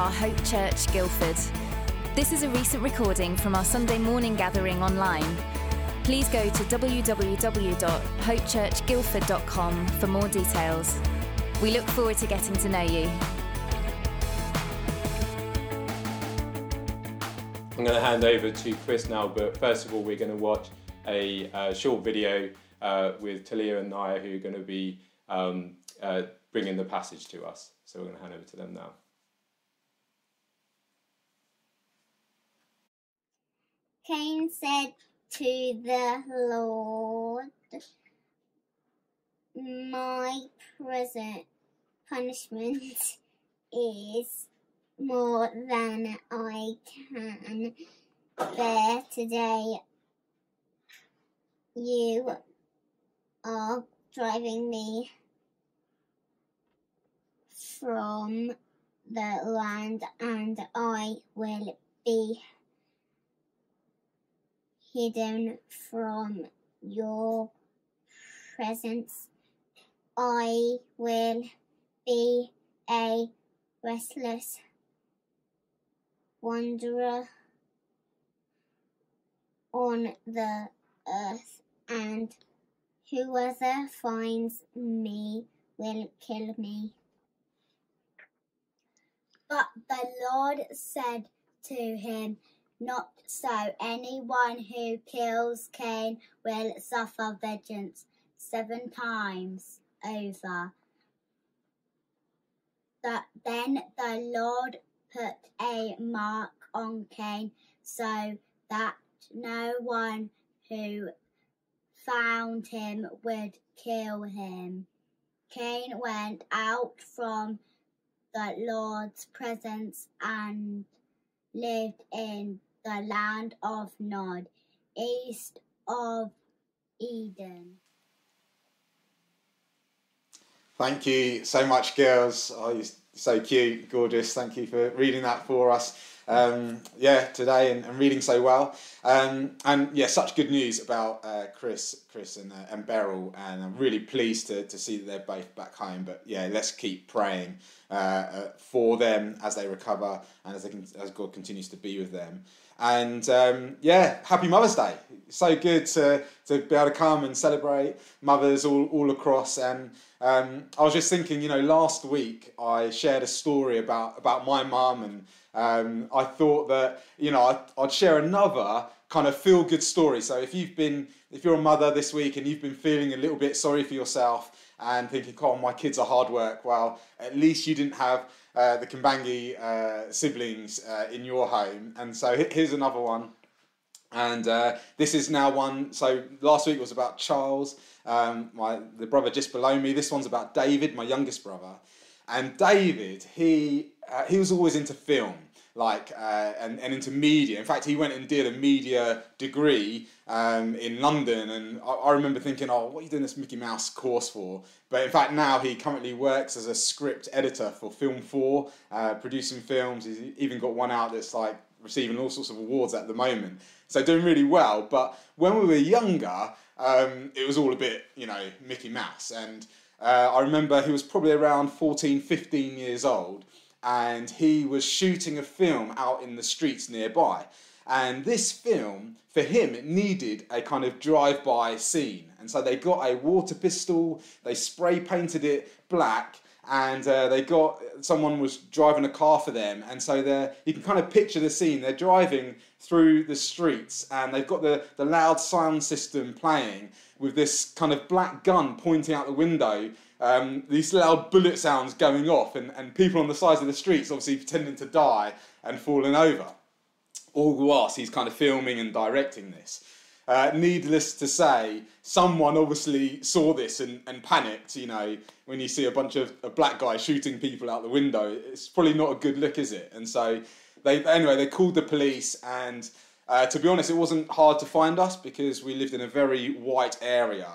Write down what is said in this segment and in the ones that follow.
are Hope Church Guildford. This is a recent recording from our Sunday morning gathering online. Please go to www.hopechurchguildford.com for more details. We look forward to getting to know you. I'm going to hand over to Chris now, but first of all, we're going to watch a uh, short video uh, with Talia and Naya, who are going to be um, uh, bringing the passage to us. So we're going to hand over to them now. Cain said to the Lord, My present punishment is more than I can bear today. You are driving me from the land, and I will be hidden from your presence. I will be a restless wanderer on the earth, and whoever finds me will kill me. But the Lord said to him, Not so. Anyone who kills Cain will suffer vengeance seven times over. That then the Lord put a mark on Cain so that no one who found him would kill him. Cain went out from the Lord's presence and lived in the land of Nod, east of Eden. Thank you so much, girls. Oh, you're so cute, gorgeous. Thank you for reading that for us. Um, yeah, today and, and, reading so well. Um, and yeah, such good news about uh, Chris, Chris and, uh, and Beryl, and I'm really pleased to, to see that they're both back home. But yeah, let's keep praying uh, uh for them as they recover and as, they can, as God continues to be with them. And um, yeah, happy Mother's Day. So good to, to be able to come and celebrate mothers all, all across. And um, I was just thinking, you know, last week I shared a story about, about my mum, and um, I thought that, you know, I'd, I'd share another kind of feel good story. So if you've been, if you're a mother this week and you've been feeling a little bit sorry for yourself and thinking, oh, my kids are hard work, well, at least you didn't have uh, the Kimbangi uh, siblings uh, in your home. And so here's another one. And uh, this is now one. So last week was about Charles, um, my the brother just below me. This one's about David, my youngest brother. And David, he uh, he was always into film like uh, and, and into media. In fact, he went and did a media degree um, in London, and I, I, remember thinking, "Oh, what are you doing this Mickey Mouse course for?" But in fact, now he currently works as a script editor for Film Four, uh, producing films. He's even got one out that's like receiving all sorts of awards at the moment. So doing really well. But when we were younger, um, it was all a bit, you know, Mickey Mouse. And uh, I remember he was probably around 14, 15 years old and he was shooting a film out in the streets nearby. And this film, for him, it needed a kind of drive-by scene. And so they got a water pistol, they spray painted it black, and uh, they got someone was driving a car for them. And so they you can kind of picture the scene. They're driving through the streets, and they've got the, the loud sound system playing with this kind of black gun pointing out the window um, these loud bullet sounds going off, and, and people on the sides of the streets obviously pretending to die and falling over. All whilst he's kind of filming and directing this. Uh, needless to say, someone obviously saw this and, and panicked. You know, when you see a bunch of a black guy shooting people out the window, it's probably not a good look, is it? And so, they anyway, they called the police, and uh, to be honest, it wasn't hard to find us because we lived in a very white area.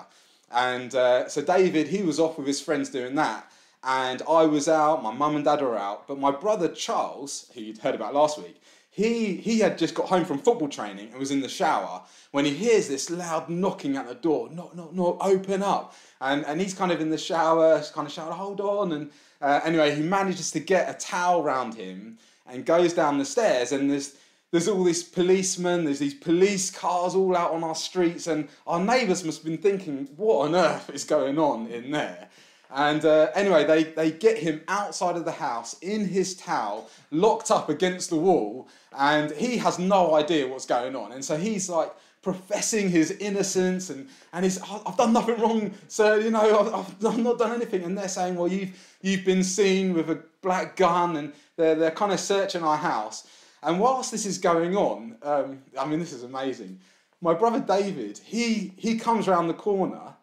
And uh, so David, he was off with his friends doing that. And I was out, my mum and dad were out. But my brother Charles, who you'd heard about last week, he, he had just got home from football training and was in the shower when he hears this loud knocking at the door. Knock, knock, knock, open up. And, and he's kind of in the shower, kind of shouting, hold on. And uh, anyway, he manages to get a towel around him and goes down the stairs, and there's there's all these policemen, there's these police cars all out on our streets, and our neighbours must have been thinking, what on earth is going on in there? And uh, anyway, they, they get him outside of the house in his towel, locked up against the wall, and he has no idea what's going on. And so he's like professing his innocence, and, and he's, oh, I've done nothing wrong, sir, you know, I've, I've not done anything. And they're saying, well, you've, you've been seen with a black gun, and they're, they're kind of searching our house. And whilst this is going on, um, I mean, this is amazing. My brother David, he, he comes around the corner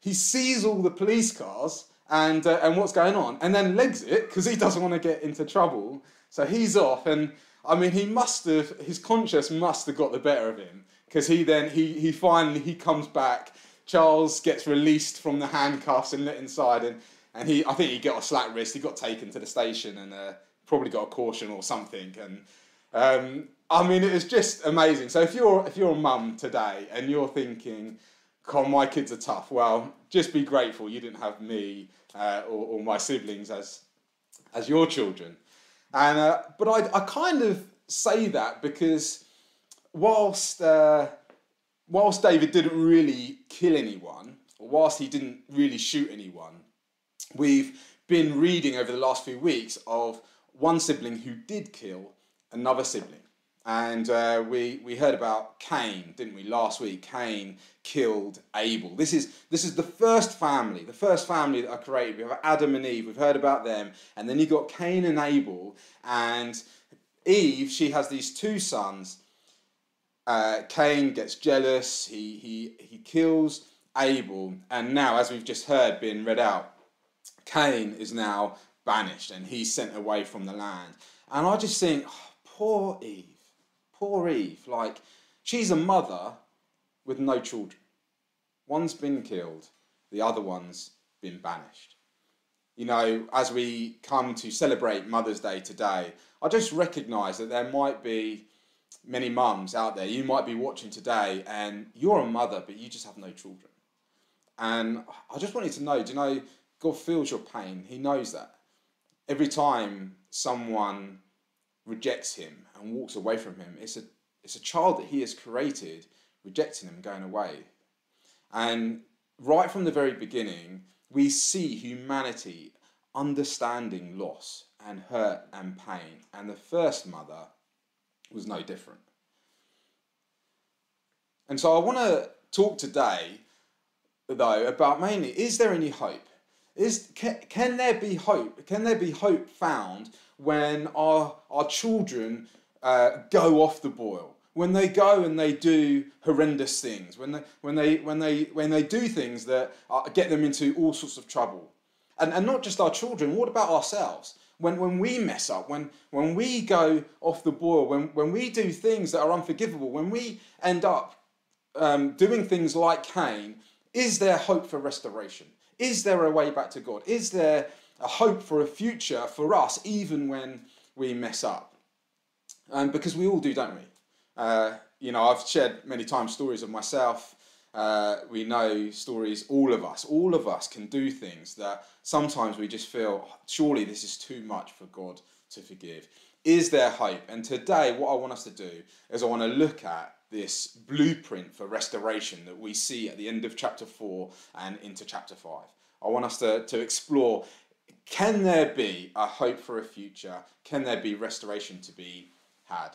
he sees all the police cars and, uh, and what's going on, and then legs it because he doesn't want to get into trouble. So he's off, and I mean, he must have, his conscience must have got the better of him because he then, he, he finally, he comes back. Charles gets released from the handcuffs and let inside, and, and he, I think he got a slack wrist. He got taken to the station and uh, probably got a caution or something. And um, I mean, it was just amazing. So if you're if you're a mum today and you're thinking, God, my kids are tough. Well, just be grateful you didn't have me uh, or, or, my siblings as as your children. And uh, but I, I kind of say that because whilst uh, whilst David didn't really kill anyone, or whilst he didn't really shoot anyone, we've been reading over the last few weeks of one sibling who did kill another sibling. And uh, we, we heard about Cain, didn't we, last week? Cain killed Abel. This is, this is the first family, the first family that are created. We have Adam and Eve, we've heard about them. And then you've got Cain and Abel. And Eve, she has these two sons. Uh, Cain gets jealous, he, he, he kills Abel. And now, as we've just heard being read out, Cain is now banished and he's sent away from the land. And I just think, oh, poor Eve Poor Eve, like, she's a mother with no children. One's been killed, the other one's been banished. You know, as we come to celebrate Mother's Day today, I just recognise that there might be many mums out there. You might be watching today and you're a mother, but you just have no children. And I just want you to know do you know, God feels your pain. He knows that. Every time someone rejects him and walks away from him. It's a, it's a child that he has created, rejecting him, going away. And right from the very beginning, we see humanity understanding loss and hurt and pain. And the first mother was no different. And so I want to talk today, though, about mainly is there any hope? Is, can, can there be hope? Can there be hope found when our, our children uh, go off the boil? When they go and they do horrendous things, when they, when they, when they, when they do things that get them into all sorts of trouble. And, and not just our children, what about ourselves? When, when we mess up, when, when we go off the boil, when, when we do things that are unforgivable, when we end up um, doing things like Cain, is there hope for restoration? Is there a way back to God? Is there a hope for a future for us even when we mess up? Um, because we all do, don't we? Uh, you know, I've shared many times stories of myself. Uh, we know stories, all of us, all of us can do things that sometimes we just feel, surely this is too much for God to forgive. Is there hope? And today, what I want us to do is I want to look at this blueprint for restoration that we see at the end of chapter 4 and into chapter 5. I want us to, to explore can there be a hope for a future? Can there be restoration to be had?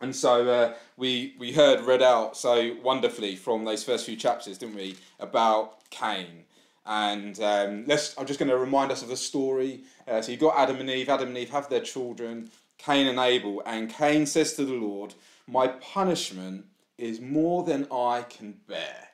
And so uh, we, we heard read out so wonderfully from those first few chapters, didn't we, about Cain. And um, let's, I'm just going to remind us of the story. Uh, so you've got Adam and Eve. Adam and Eve have their children, Cain and Abel. And Cain says to the Lord, my punishment is more than I can bear.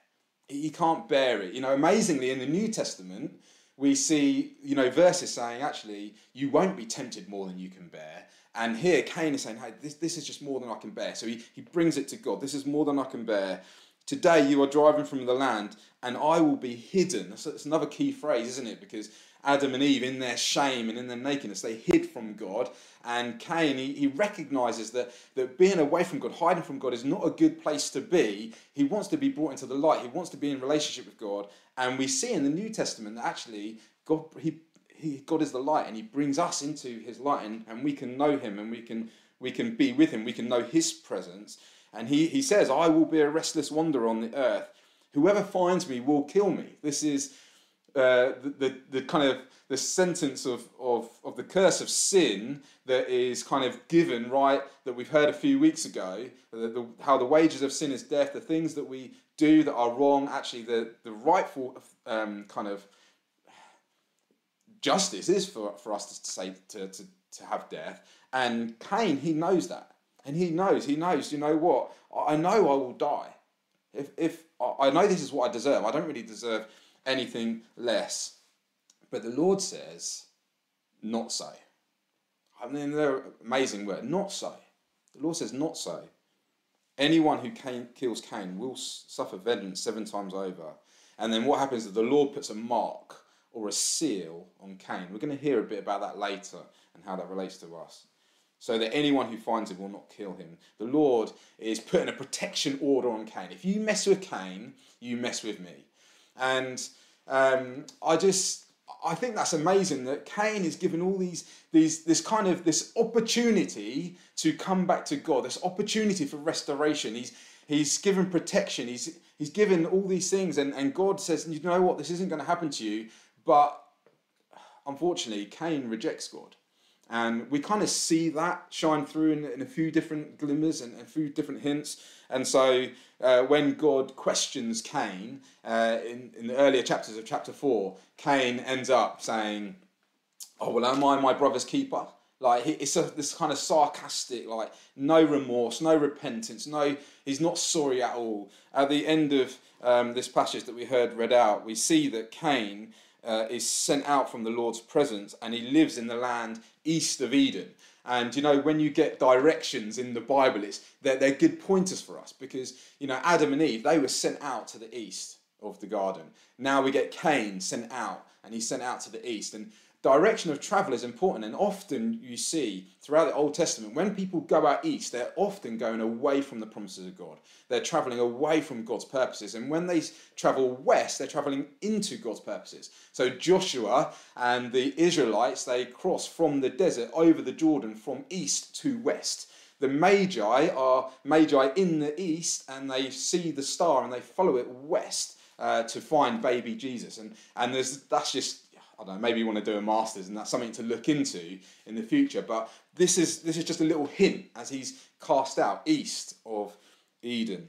He can't bear it. You know, amazingly, in the New Testament, we see, you know, verses saying, actually, you won't be tempted more than you can bear. And here, Cain is saying, hey, this, this is just more than I can bear. So he, he brings it to God. This is more than I can bear. Today you are driving from the land, and I will be hidden. That's, that's another key phrase, isn't it? Because Adam and Eve, in their shame and in their nakedness, they hid from God. And Cain, he, he recognizes that, that being away from God, hiding from God, is not a good place to be. He wants to be brought into the light, he wants to be in relationship with God. And we see in the New Testament that actually God, he, he, God is the light, and He brings us into His light, and, and we can know Him, and we can we can be with Him, we can know His presence. And He He says, "I will be a restless wanderer on the earth. Whoever finds me will kill me." This is uh, the, the kind of the sentence of, of, of the curse of sin that is kind of given, right, that we've heard a few weeks ago, the, the, how the wages of sin is death, the things that we do that are wrong, actually, the, the rightful um, kind of justice is for, for us to say to, to, to have death. And Cain, he knows that. And he knows, he knows, you know what? I know I will die. If, if I know this is what I deserve, I don't really deserve anything less. But the Lord says, not so. I mean, they're amazing word. Not so. The Lord says, not so. Anyone who Cain, kills Cain will suffer vengeance seven times over. And then what happens is the Lord puts a mark or a seal on Cain. We're going to hear a bit about that later and how that relates to us. So that anyone who finds him will not kill him. The Lord is putting a protection order on Cain. If you mess with Cain, you mess with me. And um, I just I think that's amazing that Cain is given all these, these, this kind of this opportunity to come back to God, this opportunity for restoration. He's, he's given protection. He's, he's given all these things, and, and God says, you know what, this isn't going to happen to you. But unfortunately, Cain rejects God. And we kind of see that shine through in, in a few different glimmers and a few different hints. And so uh, when God questions Cain uh, in, in the earlier chapters of chapter 4, Cain ends up saying, Oh, well, am I my brother's keeper? Like, it's a, this kind of sarcastic, like, no remorse, no repentance, no, he's not sorry at all. At the end of um, this passage that we heard read out, we see that Cain uh, is sent out from the Lord's presence and he lives in the land east of Eden. And you know, when you get directions in the Bible, it's they're, they're good pointers for us because you know Adam and Eve they were sent out to the east of the garden. Now we get Cain sent out, and he's sent out to the east. And direction of travel is important. And often you see throughout the Old Testament, when people go out east, they're often going away from the promises of God. They're traveling away from God's purposes. And when they travel west, they're traveling into God's purposes. So Joshua and the Israelites, they cross from the desert over the Jordan from east to west. The Magi are Magi in the east, and they see the star and they follow it west. Uh, to find baby Jesus, and and that's just I don't know, maybe you want to do a master's and that's something to look into in the future. But this is this is just a little hint as he's cast out east of Eden.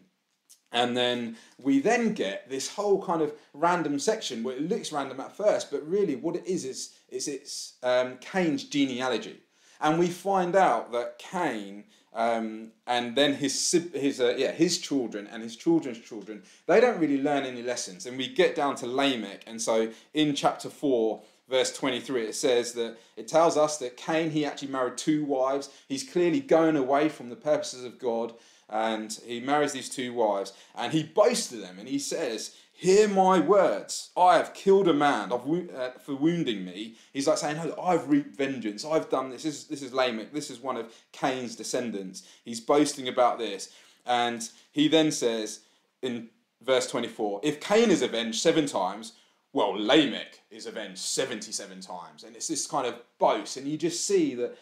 And then we then get this whole kind of random section where it looks random at first, but really what it is is, is it's um, Cain's genealogy. And we find out that Cain um, and then his his uh, yeah his children and his children's children they don't really learn any lessons. And we get down to Lamech. And so in chapter 4 verse 23 it says that it tells us that Cain he actually married two wives. He's clearly going away from the purposes of God and he marries these two wives. And he boasts to them. And he says Hear my words. I have killed a man uh, for wounding me. He's like saying, no, I've reaped vengeance. I've done this. This is, this is Lamech. This is one of Cain's descendants. He's boasting about this. And he then says in verse 24 if Cain is avenged seven times, well, Lamech is avenged 77 times. And it's this kind of boast. And you just see that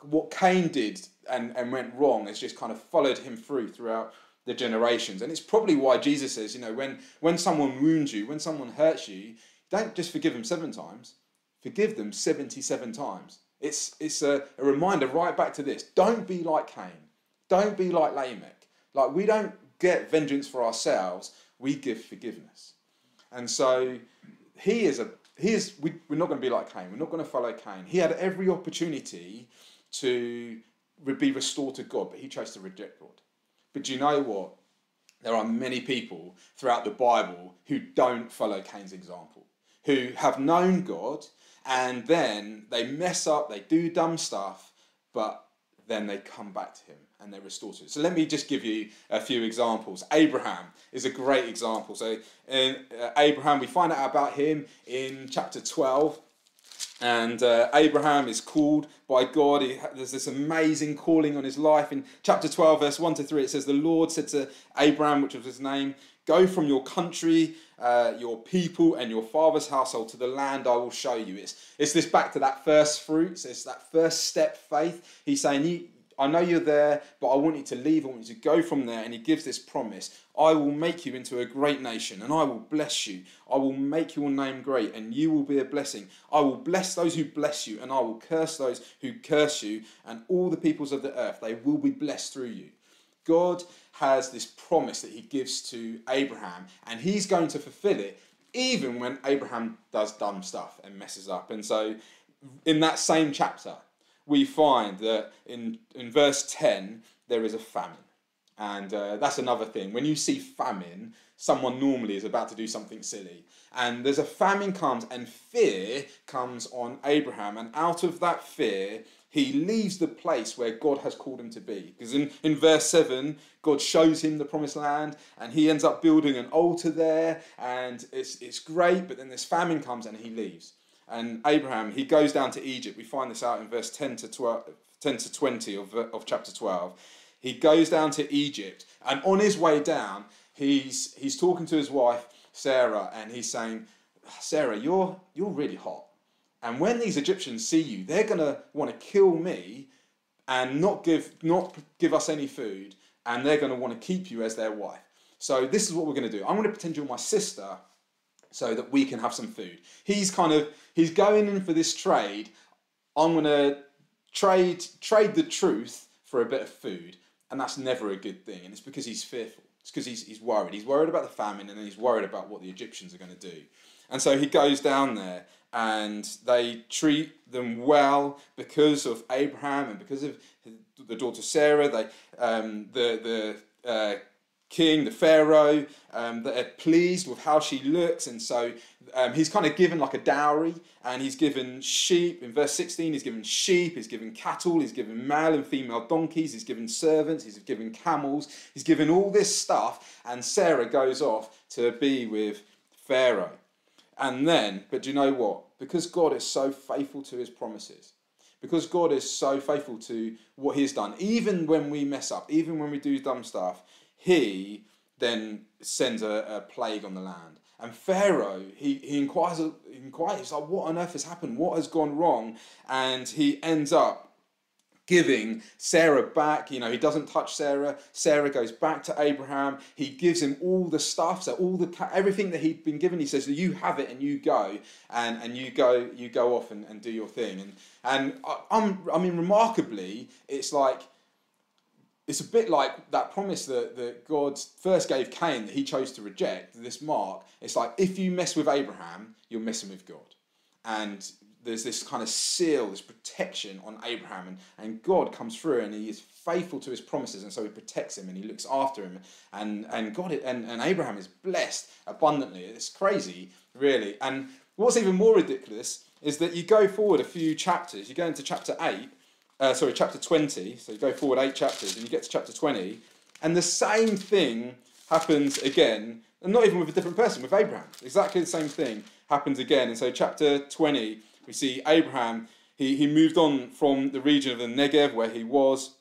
what Cain did and, and went wrong has just kind of followed him through throughout the generations. And it's probably why Jesus says, you know, when, when someone wounds you, when someone hurts you, don't just forgive them seven times, forgive them 77 times. It's, it's a, a reminder right back to this. Don't be like Cain. Don't be like Lamech. Like, we don't get vengeance for ourselves, we give forgiveness. And so he is a he is we, we're not going to be like Cain. We're not going to follow Cain. He had every opportunity to be restored to God, but he chose to reject God. But you know what? There are many people throughout the Bible who don't follow Cain's example, who have known God and then they mess up, they do dumb stuff, but then they come back to him and they restore to it. So let me just give you a few examples. Abraham is a great example. So in uh, Abraham, we find out about him in chapter 12 and uh, Abraham is called by God. He, there's this amazing calling on his life. In chapter 12, verse 1 to 3, it says, The Lord said to Abraham, which was his name, Go from your country, uh, your people, and your father's household to the land I will show you. It's, it's this back to that first fruits, it's that first step faith. He's saying, you, I know you're there, but I want you to leave. I want you to go from there. And he gives this promise I will make you into a great nation, and I will bless you. I will make your name great, and you will be a blessing. I will bless those who bless you, and I will curse those who curse you, and all the peoples of the earth, they will be blessed through you. God has this promise that he gives to Abraham, and he's going to fulfill it even when Abraham does dumb stuff and messes up. And so, in that same chapter, we find that in, in verse 10, there is a famine. And uh, that's another thing. When you see famine, someone normally is about to do something silly. And there's a famine comes, and fear comes on Abraham. And out of that fear, he leaves the place where God has called him to be. Because in, in verse 7, God shows him the promised land, and he ends up building an altar there, and it's, it's great, but then this famine comes and he leaves. And Abraham, he goes down to Egypt. We find this out in verse 10 to, 12, 10 to 20 of, of chapter 12. He goes down to Egypt, and on his way down, he's, he's talking to his wife, Sarah, and he's saying, Sarah, you're, you're really hot. And when these Egyptians see you, they're going to want to kill me and not give, not give us any food, and they're going to want to keep you as their wife. So this is what we're going to do. I'm going to pretend you're my sister so that we can have some food. He's kind of he's going in for this trade. I'm going to trade trade the truth for a bit of food, and that's never a good thing. And it's because he's fearful. It's because he's, he's worried. He's worried about the famine, and then he's worried about what the Egyptians are going to do. And so he goes down there and they treat them well because of Abraham and because of the daughter Sarah. They, um, the the uh, king, the pharaoh, um, that are pleased with how she looks, and so um, he's kind of given like a dowry, and he's given sheep. In verse sixteen, he's given sheep, he's given cattle, he's given male and female donkeys, he's given servants, he's given camels, he's given all this stuff, and Sarah goes off to be with Pharaoh. And then, but do you know what? Because God is so faithful to his promises, because God is so faithful to what he's done, even when we mess up, even when we do dumb stuff, he then sends a, a plague on the land. And Pharaoh, he, he inquires, he inquires, like, what on earth has happened? What has gone wrong? And he ends up giving Sarah back. You know, he doesn't touch Sarah. Sarah goes back to Abraham. He gives him all the stuff, so all the everything that he'd been given. He says, "You have it, and you go, and and you go, you go off and, and do your thing." And and I, I'm, I mean, remarkably, it's like it's a bit like that promise that, that God first gave Cain that he chose to reject, this mark. It's like if you mess with Abraham, you're messing with God. And there's this kind of seal, this protection on Abraham, and, and God comes through and he is faithful to his promises, and so he protects him and he looks after him. And and God and, and Abraham is blessed abundantly. It's crazy, really. And what's even more ridiculous is that you go forward a few chapters, you go into chapter 8, uh, sorry, chapter 20, so you go forward eight chapters and you get to chapter 20, and the same thing happens again, and not even with a different person, with Abraham. Exactly the same thing happens again. And so, chapter 20, we see Abraham, he, he moved on from the region of the Negev where he was,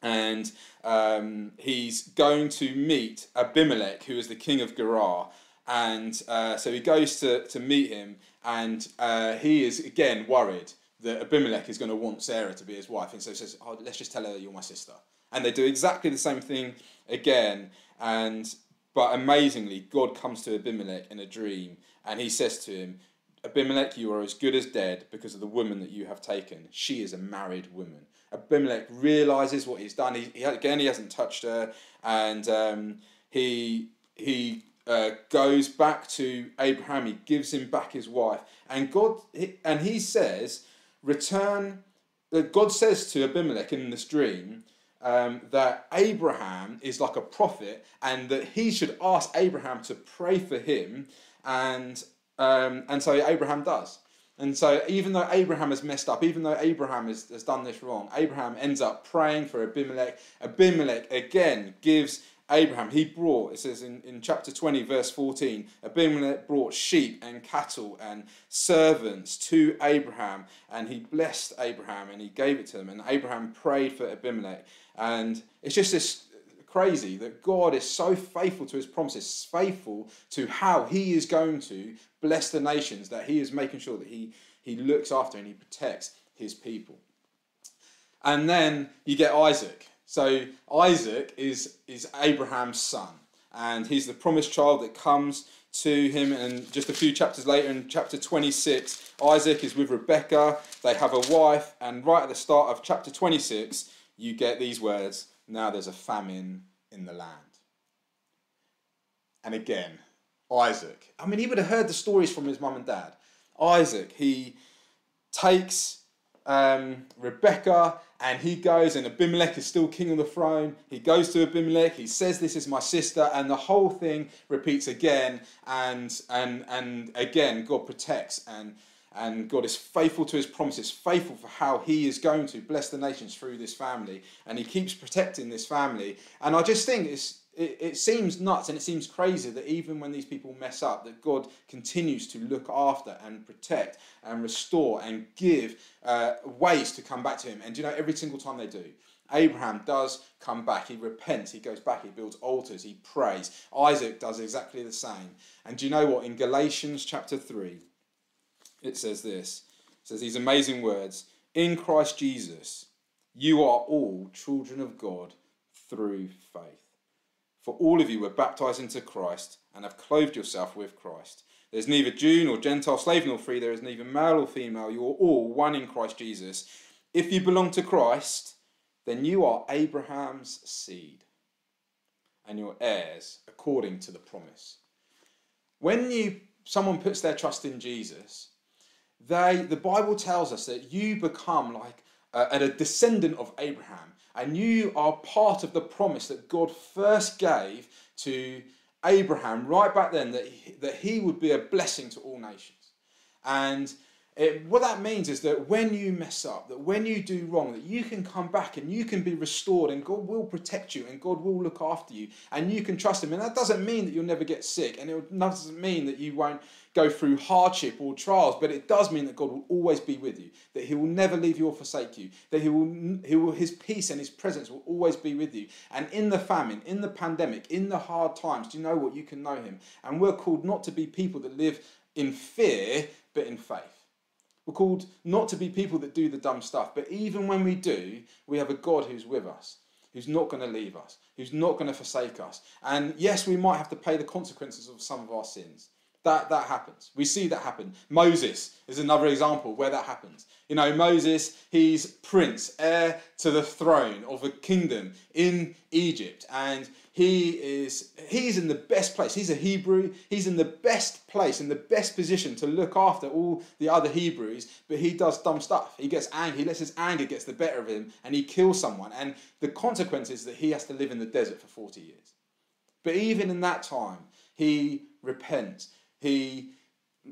and um, he's going to meet Abimelech, who is the king of Gerar. And uh, so he goes to, to meet him, and uh, he is again worried that Abimelech is going to want Sarah to be his wife. And so he says, oh, let's just tell her you're my sister. And they do exactly the same thing again. And but amazingly, God comes to Abimelech in a dream, and he says to him, Abimelech, you are as good as dead because of the woman that you have taken. She is a married woman. Abimelech realizes what he's done. He, he again, he hasn't touched her, and um, he he uh, goes back to Abraham. He gives him back his wife, and God he, and he says, "Return." God says to Abimelech in this dream um, that Abraham is like a prophet, and that he should ask Abraham to pray for him, and um, and so Abraham does. And so, even though Abraham has messed up, even though Abraham has, has done this wrong, Abraham ends up praying for Abimelech. Abimelech again gives Abraham, he brought, it says in, in chapter 20, verse 14, Abimelech brought sheep and cattle and servants to Abraham, and he blessed Abraham and he gave it to them. And Abraham prayed for Abimelech. And it's just this crazy that God is so faithful to his promises, faithful to how he is going to bless the nations, that he is making sure that he, he looks after and he protects his people. And then you get Isaac. So Isaac is, is Abraham's son, and he's the promised child that comes to him. And just a few chapters later, in chapter 26, Isaac is with Rebekah. They have a wife, and right at the start of chapter 26, you get these words Now there's a famine in the land. And again, Isaac. I mean, he would have heard the stories from his mum and dad. Isaac, he takes um, Rebecca and he goes, and Abimelech is still king on the throne. He goes to Abimelech, he says, This is my sister, and the whole thing repeats again and and and again. God protects and and God is faithful to his promises, faithful for how he is going to bless the nations through this family, and he keeps protecting this family. And I just think it's it, it seems nuts and it seems crazy that even when these people mess up, that God continues to look after and protect and restore and give uh, ways to come back to Him. And you know, every single time they do, Abraham does come back. He repents. He goes back. He builds altars. He prays. Isaac does exactly the same. And do you know what? In Galatians chapter 3, it says this it says these amazing words In Christ Jesus, you are all children of God through faith. For all of you were baptized into Christ and have clothed yourself with Christ. There's neither Jew nor Gentile, slave nor free, there is neither male or female. You are all one in Christ Jesus. If you belong to Christ, then you are Abraham's seed and your heirs according to the promise. When you someone puts their trust in Jesus, they the Bible tells us that you become like a, a descendant of Abraham and you are part of the promise that God first gave to Abraham right back then that he, that he would be a blessing to all nations. And it, what that means is that when you mess up, that when you do wrong, that you can come back and you can be restored and God will protect you and God will look after you and you can trust Him. And that doesn't mean that you'll never get sick and it doesn't mean that you won't go through hardship or trials, but it does mean that God will always be with you, that He will never leave you or forsake you, that He will, he will His peace and His presence will always be with you. And in the famine, in the pandemic, in the hard times, do you know what? You can know Him. And we're called not to be people that live in fear, but in faith. We're called not to be people that do the dumb stuff, but even when we do, we have a God who's with us, who's not going to leave us, who's not going to forsake us. And yes, we might have to pay the consequences of some of our sins. That, that happens. We see that happen. Moses is another example where that happens. You know, Moses, he's prince, heir to the throne of a kingdom in Egypt. And he is he's in the best place. He's a Hebrew. He's in the best place, in the best position to look after all the other Hebrews, but he does dumb stuff. He gets angry, he lets his anger gets the better of him, and he kills someone. And the consequence is that he has to live in the desert for 40 years. But even in that time, he repents he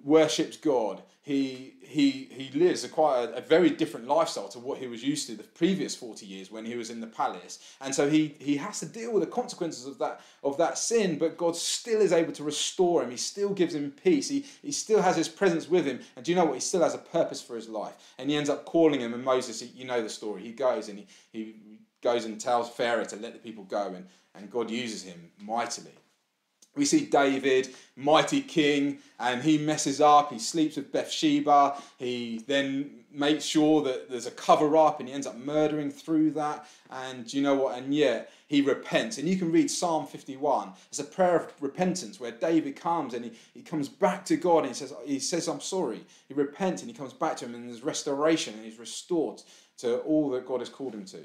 worships God. He, he, he lives a quite a, a, very different lifestyle to what he was used to the previous 40 years when he was in the palace. And so he, he has to deal with the consequences of that, of that sin, but God still is able to restore him. He still gives him peace. He, he still has his presence with him. And do you know what? He still has a purpose for his life. And he ends up calling him, and Moses, you know the story. He goes and he, he goes and tells Pharaoh to let the people go, and, and God uses him mightily. We see David, mighty king, and he messes up. He sleeps with Bathsheba. He then makes sure that there's a cover up and he ends up murdering through that. And you know what? And yet he repents. And you can read Psalm 51. It's a prayer of repentance where David comes and he, he comes back to God and he says, he says, I'm sorry. He repents and he comes back to him and there's restoration and he's restored to all that God has called him to.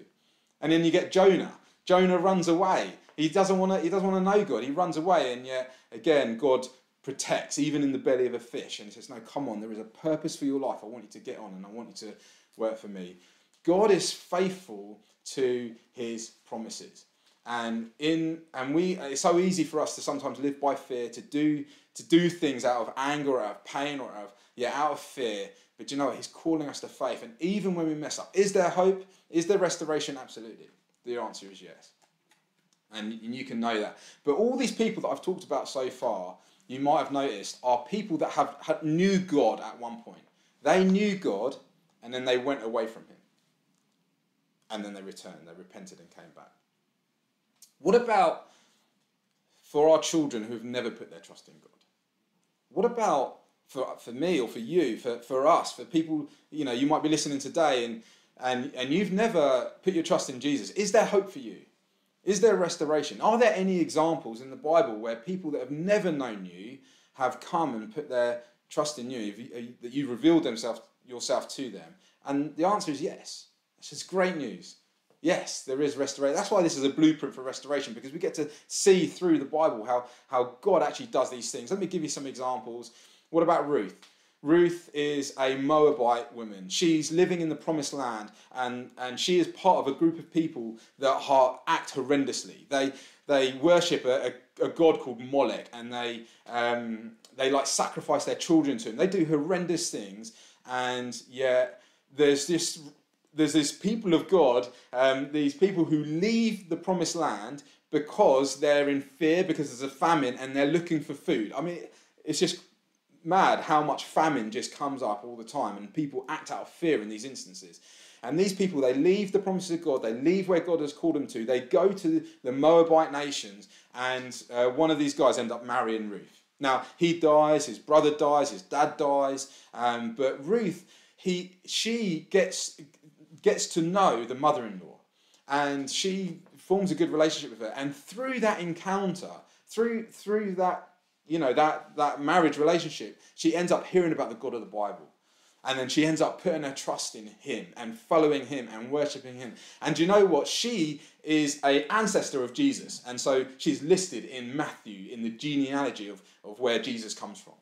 And then you get Jonah. Jonah runs away he doesn't want to. He doesn't want to know God. He runs away, and yet again, God protects even in the belly of a fish. And he says, "No, come on. There is a purpose for your life. I want you to get on, and I want you to work for me." God is faithful to His promises, and in and we. It's so easy for us to sometimes live by fear, to do to do things out of anger, out of pain, or out of yeah, out of fear. But you know? He's calling us to faith, and even when we mess up, is there hope? Is there restoration? Absolutely. The answer is yes and, and you can know that. But all these people that I've talked about so far, you might have noticed, are people that have, have knew God at one point. They knew God, and then they went away from Him, and then they returned. They repented and came back. What about for our children who've never put their trust in God? What about for, for me or for you, for, for us, for people, you know, you might be listening today and, and, and you've never put your trust in Jesus. Is there hope for you? Is there restoration? Are there any examples in the Bible where people that have never known you have come and put their trust in you, uh, that you've revealed themselves, yourself to them? And the answer is yes. Is great news. Yes, there is restoration. That's why this is a blueprint for restoration because we get to see through the Bible how, how God actually does these things. Let me give you some examples. What about Ruth? Ruth is a Moabite woman. She's living in the promised land and, and she is part of a group of people that are, act horrendously. They, they worship a, a, a god called Molech and they, um, they like sacrifice their children to him. They do horrendous things and yet there's this there's this people of God, um, these people who leave the promised land because they're in fear because there's a famine and they're looking for food. I mean, it's just mad how much famine just comes up all the time and people act out of fear in these instances. And these people, they leave the promises of God, they leave where God has called them to, they go to the Moabite nations, and uh, one of these guys end up marrying Ruth. Now, he dies, his brother dies, his dad dies, um, but Ruth, he, she gets, gets to know the mother in law, and she forms a good relationship with her. And through that encounter, through, through that you know, that, that marriage relationship, she ends up hearing about the God of the Bible. And then she ends up putting her trust in him and following him and worshipping him. And you know what? She is a ancestor of Jesus. And so she's listed in Matthew in the genealogy of, of where Jesus comes from.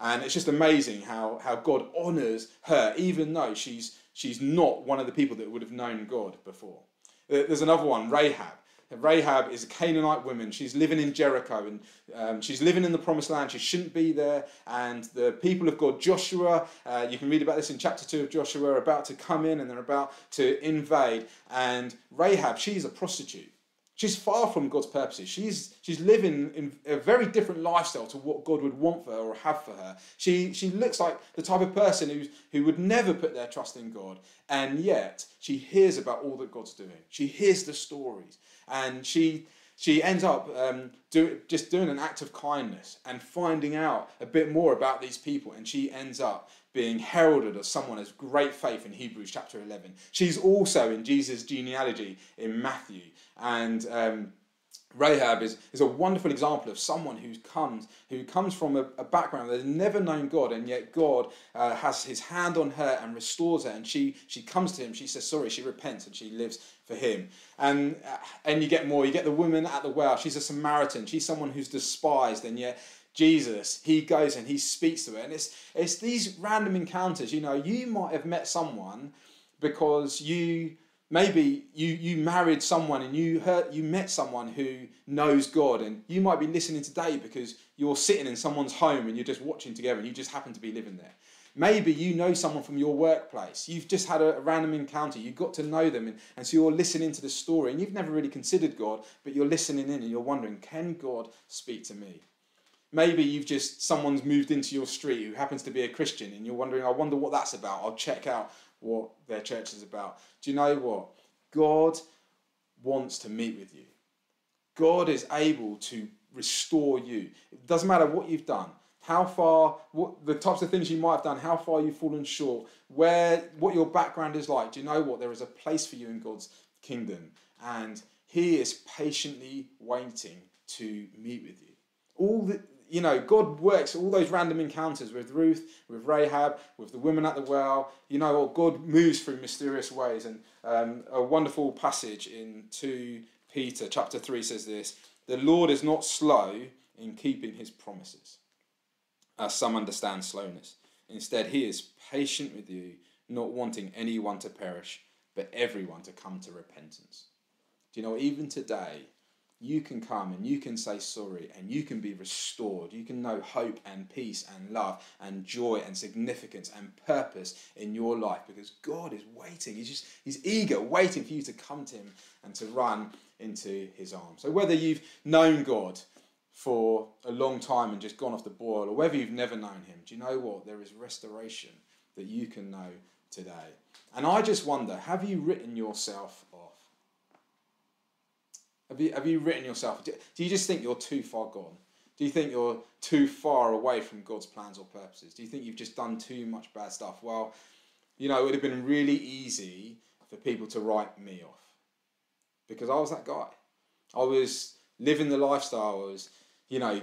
And it's just amazing how, how God honors her, even though she's, she's not one of the people that would have known God before. There's another one, Rahab. Rahab is a Canaanite woman. She's living in Jericho and um, she's living in the promised land. She shouldn't be there. And the people of God, Joshua, uh, you can read about this in chapter 2 of Joshua, are about to come in and they're about to invade. And Rahab, she's a prostitute. She's far from God's purposes. She's, she's living in a very different lifestyle to what God would want for her or have for her. She, she looks like the type of person who's, who would never put their trust in God. And yet, she hears about all that God's doing. She hears the stories and she she ends up um, do, just doing an act of kindness and finding out a bit more about these people. And she ends up being heralded as someone as great faith in hebrews chapter 11 she's also in jesus genealogy in matthew. And um, Rahab is, is a wonderful example of someone who comes who comes from a, a background that has never known God, and yet God uh, has His hand on her and restores her. And she she comes to Him. She says sorry. She repents and she lives for Him. And uh, and you get more. You get the woman at the well. She's a Samaritan. She's someone who's despised, and yet Jesus, he goes and he speaks to her. And it's, it's these random encounters. You know, you might have met someone because you maybe you you married someone and you heard you met someone who knows God and you might be listening today because you're sitting in someone's home and you're just watching together and you just happen to be living there. Maybe you know someone from your workplace. You've just had a, random encounter. You got to know them, and, and so you're listening to the story, and you've never really considered God, but you're listening in and you're wondering, can God speak to me? Maybe you've just someone's moved into your street who happens to be a Christian, and you're wondering, I wonder what that's about. I'll check out what their church is about. Do you know what? God wants to meet with you. God is able to restore you. It doesn't matter what you've done, how far, what the types of things you might have done, how far you've fallen short, where what your background is like. Do you know what? There is a place for you in God's kingdom, and He is patiently waiting to meet with you. All the you know, God works all those random encounters with Ruth, with Rahab, with the women at the well. You know, what? God moves through mysterious ways. And um, a wonderful passage in 2 Peter chapter 3 says this The Lord is not slow in keeping his promises, as some understand slowness. Instead, he is patient with you, not wanting anyone to perish, but everyone to come to repentance. Do you know, even today, you can come and you can say sorry and you can be restored. You can know hope and peace and love and joy and significance and purpose in your life because God is waiting. He's just he's eager, waiting for you to come to him and to run into his arms. So whether you've known God for a long time and just gone off the boil, or whether you've never known him, do you know what? There is restoration that you can know today. And I just wonder, have you written yourself? Have you, have you written yourself? Do, you just think you're too far gone? Do you think you're too far away from God's plans or purposes? Do you think you've just done too much bad stuff? Well, you know, it would have been really easy for people to write me off because I was that guy. I was living the lifestyle, I was, you know,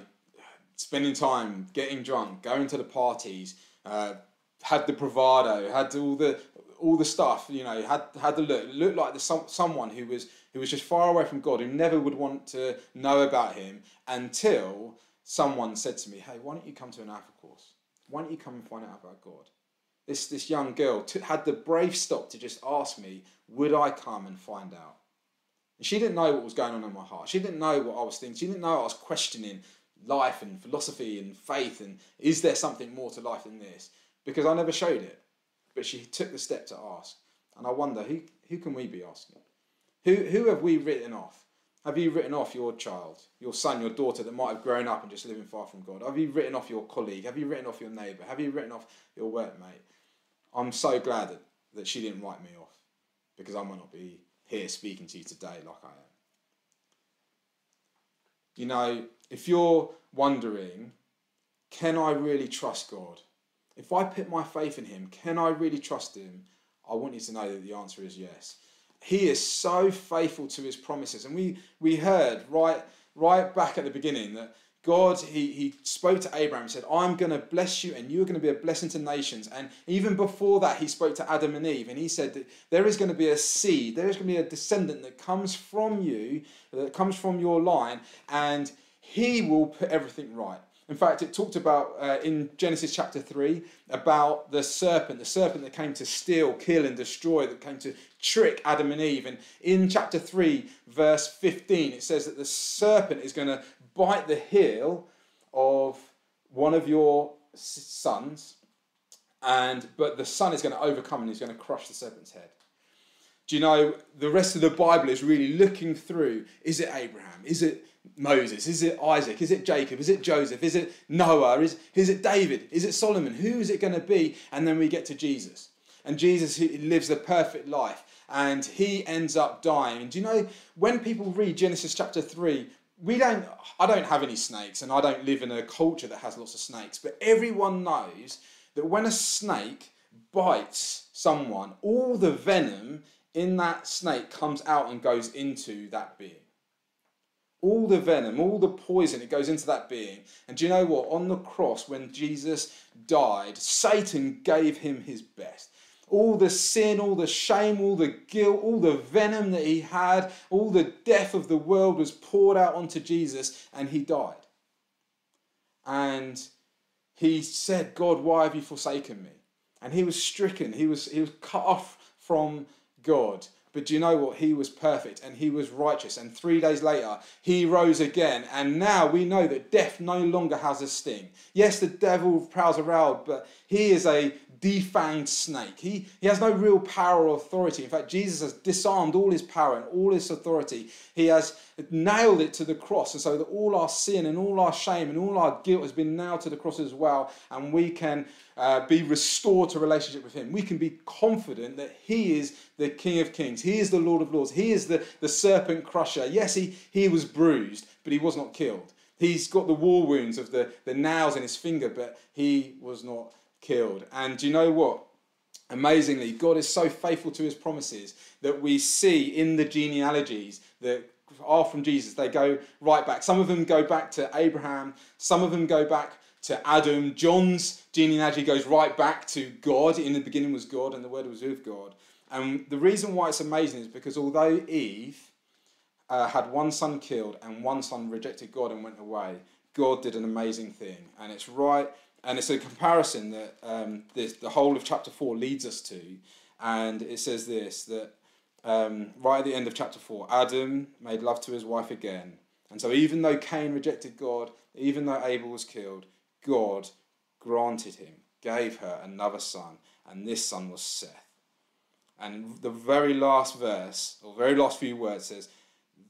spending time, getting drunk, going to the parties, uh, had the bravado, had all the all the stuff, you know, had had the look, looked like the, some, someone who was who was just far away from God, who never would want to know about Him until someone said to me, "Hey, why don't you come to an Alpha course? Why don't you come and find out about God?" This this young girl t- had the brave stop to just ask me, "Would I come and find out?" And she didn't know what was going on in my heart. She didn't know what I was thinking. She didn't know I was questioning life and philosophy and faith and is there something more to life than this? Because I never showed it. But she took the step to ask. And I wonder who, who can we be asking? Who, who have we written off? Have you written off your child, your son, your daughter that might have grown up and just living far from God? Have you written off your colleague? Have you written off your neighbour? Have you written off your workmate? I'm so glad that, that she didn't write me off because I might not be here speaking to you today like I am. You know, if you're wondering, can I really trust God? If I put my faith in Him, can I really trust Him? I want you to know that the answer is yes. He is so faithful to His promises. And we, we heard right, right back at the beginning that God, he, he spoke to Abraham and said, I'm going to bless you and you're going to be a blessing to nations. And even before that, he spoke to Adam and Eve and he said that there is going to be a seed, there is going to be a descendant that comes from you, that comes from your line, and he will put everything right. In fact, it talked about uh, in Genesis chapter 3 about the serpent, the serpent that came to steal, kill, and destroy, that came to trick Adam and Eve. And in chapter 3, verse 15, it says that the serpent is going to bite the heel of one of your sons, and but the son is going to overcome and he's going to crush the serpent's head. Do you know the rest of the Bible is really looking through? Is it Abraham? Is it Moses? Is it Isaac? Is it Jacob? Is it Joseph? Is it Noah? Is, is it David? Is it Solomon? Who is it going to be? And then we get to Jesus. And Jesus he lives the perfect life and he ends up dying. And do you know, when people read Genesis chapter 3, we don't i don't have any snakes and i don't live in a culture that has lots of snakes but everyone knows that when a snake bites someone all the venom in that snake comes out and goes into that being all the venom all the poison it goes into that being and do you know what on the cross when jesus died satan gave him his best all the sin, all the shame, all the guilt, all the venom that he had, all the death of the world was poured out onto Jesus and he died. And he said, God, why have you forsaken me? And he was stricken, he was, he was cut off from God. But do you know what? He was perfect and he was righteous. And three days later, he rose again. And now we know that death no longer has a sting. Yes, the devil prowls around, but he is a defanged snake. He, he has no real power or authority. In fact, Jesus has disarmed all his power and all his authority. He has nailed it to the cross, and so that all our sin and all our shame and all our guilt has been nailed to the cross as well, and we can uh, be restored to relationship with him. We can be confident that he is the King of Kings, he is the Lord of Lords, he is the, the serpent crusher. Yes, he, he was bruised, but he was not killed. He's got the war wounds of the, the nails in his finger, but he was not killed. And do you know what? Amazingly, God is so faithful to his promises that we see in the genealogies that are from Jesus. They go right back. Some of them go back to Abraham, some of them go back to Adam. John's genealogy goes right back to God. In the beginning was God, and the Word was with God. And the reason why it's amazing is because although Eve uh, had one son killed and one son rejected God and went away, God did an amazing thing. And it's right and it's a comparison that um, this, the whole of chapter 4 leads us to. And it says this that um, right at the end of chapter 4, Adam made love to his wife again. And so, even though Cain rejected God, even though Abel was killed, God granted him, gave her another son, and this son was Seth. And the very last verse, or very last few words says,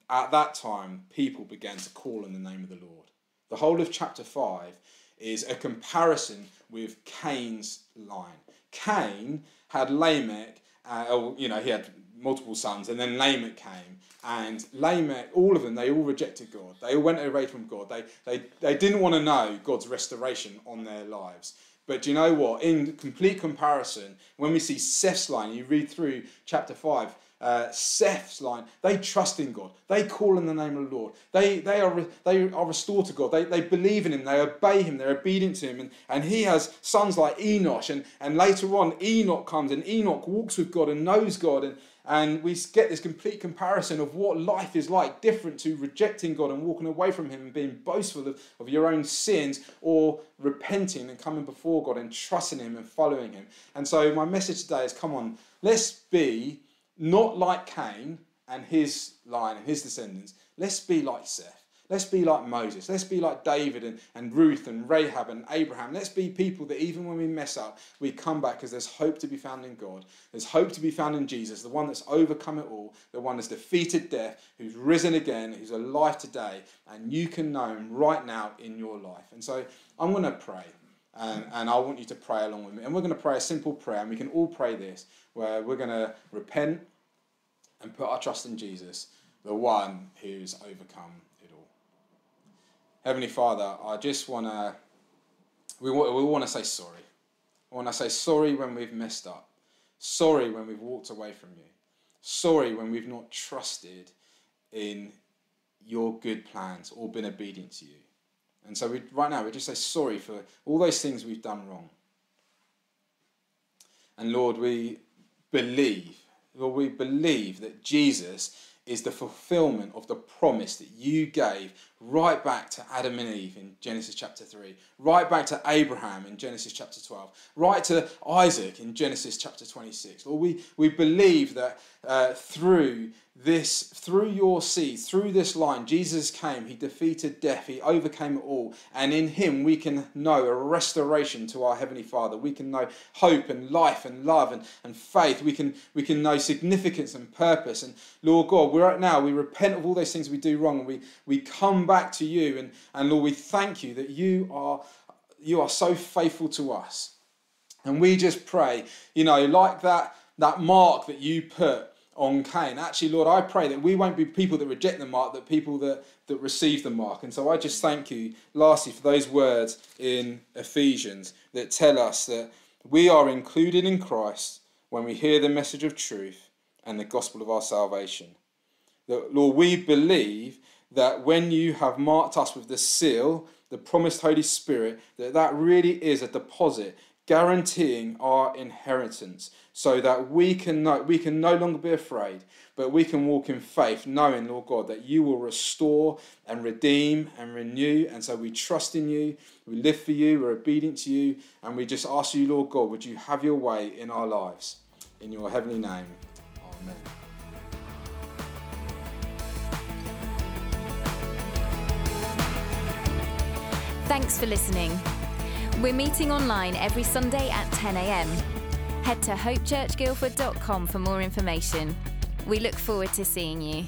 At that time, people began to call on the name of the Lord. The whole of chapter 5 is a comparison with Cain's line. Cain had Lamech uh, or, you know, he had multiple sons, and then Lamech came. And Lamech, all of them, they all rejected God. They all went away from God. They, they, they didn't want to know God's restoration on their lives. But do you know what? In complete comparison, when we see Seth's line, you read through chapter 5, uh, Seth's line, they trust in God. They call in the name of the Lord. They, they, are, they are restored to God. They, they believe in Him. They obey Him. They're obedient to Him. And, and he has sons like Enosh. And, and later on, Enoch comes and Enoch walks with God and knows God. And, and we get this complete comparison of what life is like, different to rejecting God and walking away from Him and being boastful of, of your own sins or repenting and coming before God and trusting Him and following Him. And so, my message today is come on, let's be not like Cain and his line and his descendants, let's be like Seth. Let's be like Moses. Let's be like David and, and Ruth and Rahab and Abraham. Let's be people that even when we mess up, we come back because there's hope to be found in God. There's hope to be found in Jesus, the one that's overcome it all, the one that's defeated death, who's risen again, who's alive today, and you can know him right now in your life. And so I'm going to pray. And, and I want you to pray along with me. And we're going to pray a simple prayer, and we can all pray this, where we're going to repent and put our trust in Jesus, the one who's overcome Heavenly Father, I just want to, we, we want to say sorry. I want to say sorry when we've messed up. Sorry when we've walked away from you. Sorry when we've not trusted in your good plans or been obedient to you. And so we, right now, we just say sorry for all those things we've done wrong. And Lord, we believe, Lord, we believe that Jesus is the fulfillment of the promise that you gave right back to Adam and Eve in Genesis chapter 3, right back to Abraham in Genesis chapter 12, right to Isaac in Genesis chapter 26. Lord, we, we believe that uh, through this through your seed, through this line, Jesus came, he defeated death, he overcame it all, and in him we can know a restoration to our Heavenly Father. We can know hope and life and love and, and faith. We can we can know significance and purpose. And Lord God, we're right now, we repent of all those things we do wrong and we, we come back to you and, and Lord, we thank you that you are you are so faithful to us. And we just pray, you know, like that that mark that you put on Cain. Actually, Lord, I pray that we won't be people that reject the mark, but people that, that receive the mark. And so I just thank you, lastly, for those words in Ephesians that tell us that we are included in Christ when we hear the message of truth and the gospel of our salvation. That, Lord, we believe that when you have marked us with the seal, the promised Holy Spirit, that that really is a deposit guaranteeing our inheritance so that we can know, we can no longer be afraid, but we can walk in faith, knowing, Lord God, that you will restore and redeem and renew. And so we trust in you, we live for you, we're obedient to you, and we just ask you, Lord God, would you have your way in our lives? In your heavenly name, Amen. Thanks for listening. We're meeting online every Sunday at 10am. Head to hopechurchguildford.com for more information. We look forward to seeing you.